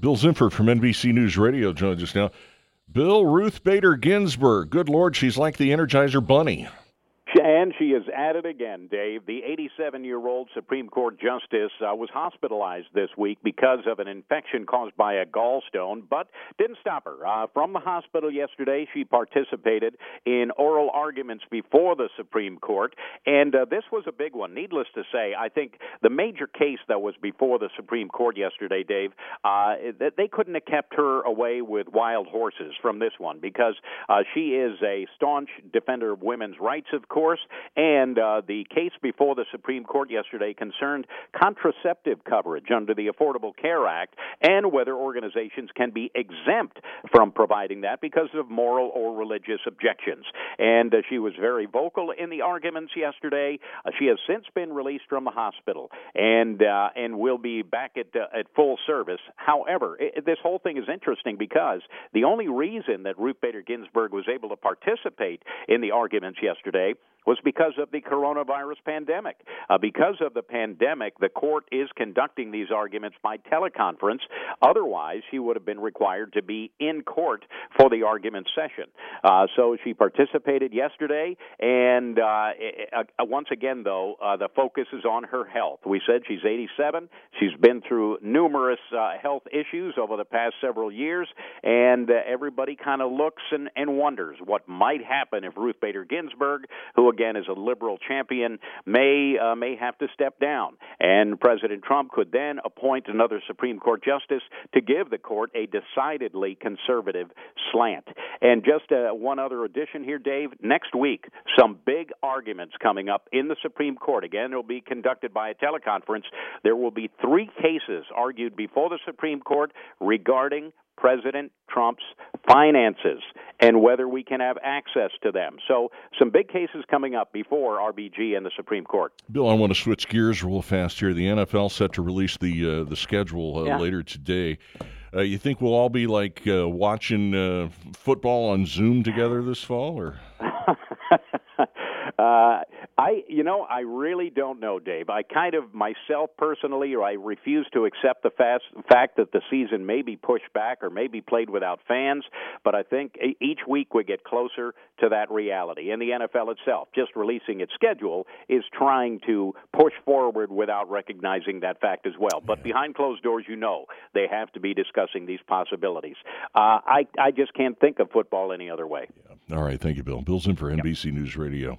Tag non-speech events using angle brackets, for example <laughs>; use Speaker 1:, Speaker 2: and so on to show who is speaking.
Speaker 1: Bill Zimpfer from NBC News Radio joins us now. Bill Ruth Bader Ginsburg. Good Lord, she's like the Energizer Bunny.
Speaker 2: And she is at it again, Dave. The 87 year old Supreme Court Justice uh, was hospitalized this week because of an infection caused by a gallstone, but didn't stop her. Uh, from the hospital yesterday, she participated in oral arguments before the Supreme Court, and uh, this was a big one. Needless to say, I think the major case that was before the Supreme Court yesterday, Dave, uh, they couldn't have kept her away with wild horses from this one because uh, she is a staunch defender of women's rights, of course. And uh, the case before the Supreme Court yesterday concerned contraceptive coverage under the Affordable Care Act and whether organizations can be exempt from providing that because of moral or religious objections. And uh, she was very vocal in the arguments yesterday. Uh, she has since been released from the hospital and uh, and will be back at uh, at full service. However, it, this whole thing is interesting because the only reason that Ruth Bader Ginsburg was able to participate in the arguments yesterday was because of the coronavirus pandemic. Uh, because of the pandemic, the court is conducting these arguments by teleconference. Otherwise, she would have been required to be in court for the argument session. Uh, so she participated yesterday, and uh, uh, once again, though, uh, the focus is on her health. We said she's 87. She's been through numerous uh, health issues over the past several years, and everybody kind of looks and, and wonders what might happen if Ruth Bader Ginsburg, who again is a liberal champion, may uh, may have to step down, and President Trump could then appoint another Supreme Court justice to give the court a decidedly conservative slant. And just uh, one other addition here, Dave. Next week, some big arguments coming up in the Supreme Court. Again, it will be conducted by a teleconference. There will be three cases argued before the Supreme Court regarding President Trump's finances and whether we can have access to them. So, some big cases coming up before RBG and the Supreme Court.
Speaker 1: Bill, I want to switch gears real fast here. The NFL set to release the uh, the schedule uh, yeah. later today. Uh, you think we'll all be like uh, watching uh, football on Zoom together this fall, or? <laughs>
Speaker 2: I, you know, I really don't know, Dave. I kind of myself personally, or I refuse to accept the fast, fact that the season may be pushed back or may be played without fans. But I think each week we get closer to that reality. And the NFL itself, just releasing its schedule, is trying to push forward without recognizing that fact as well. But behind closed doors, you know, they have to be discussing these possibilities. Uh, I, I just can't think of football any other way.
Speaker 1: Yeah. All right, thank you, Bill. Bill's in for NBC yep. News Radio.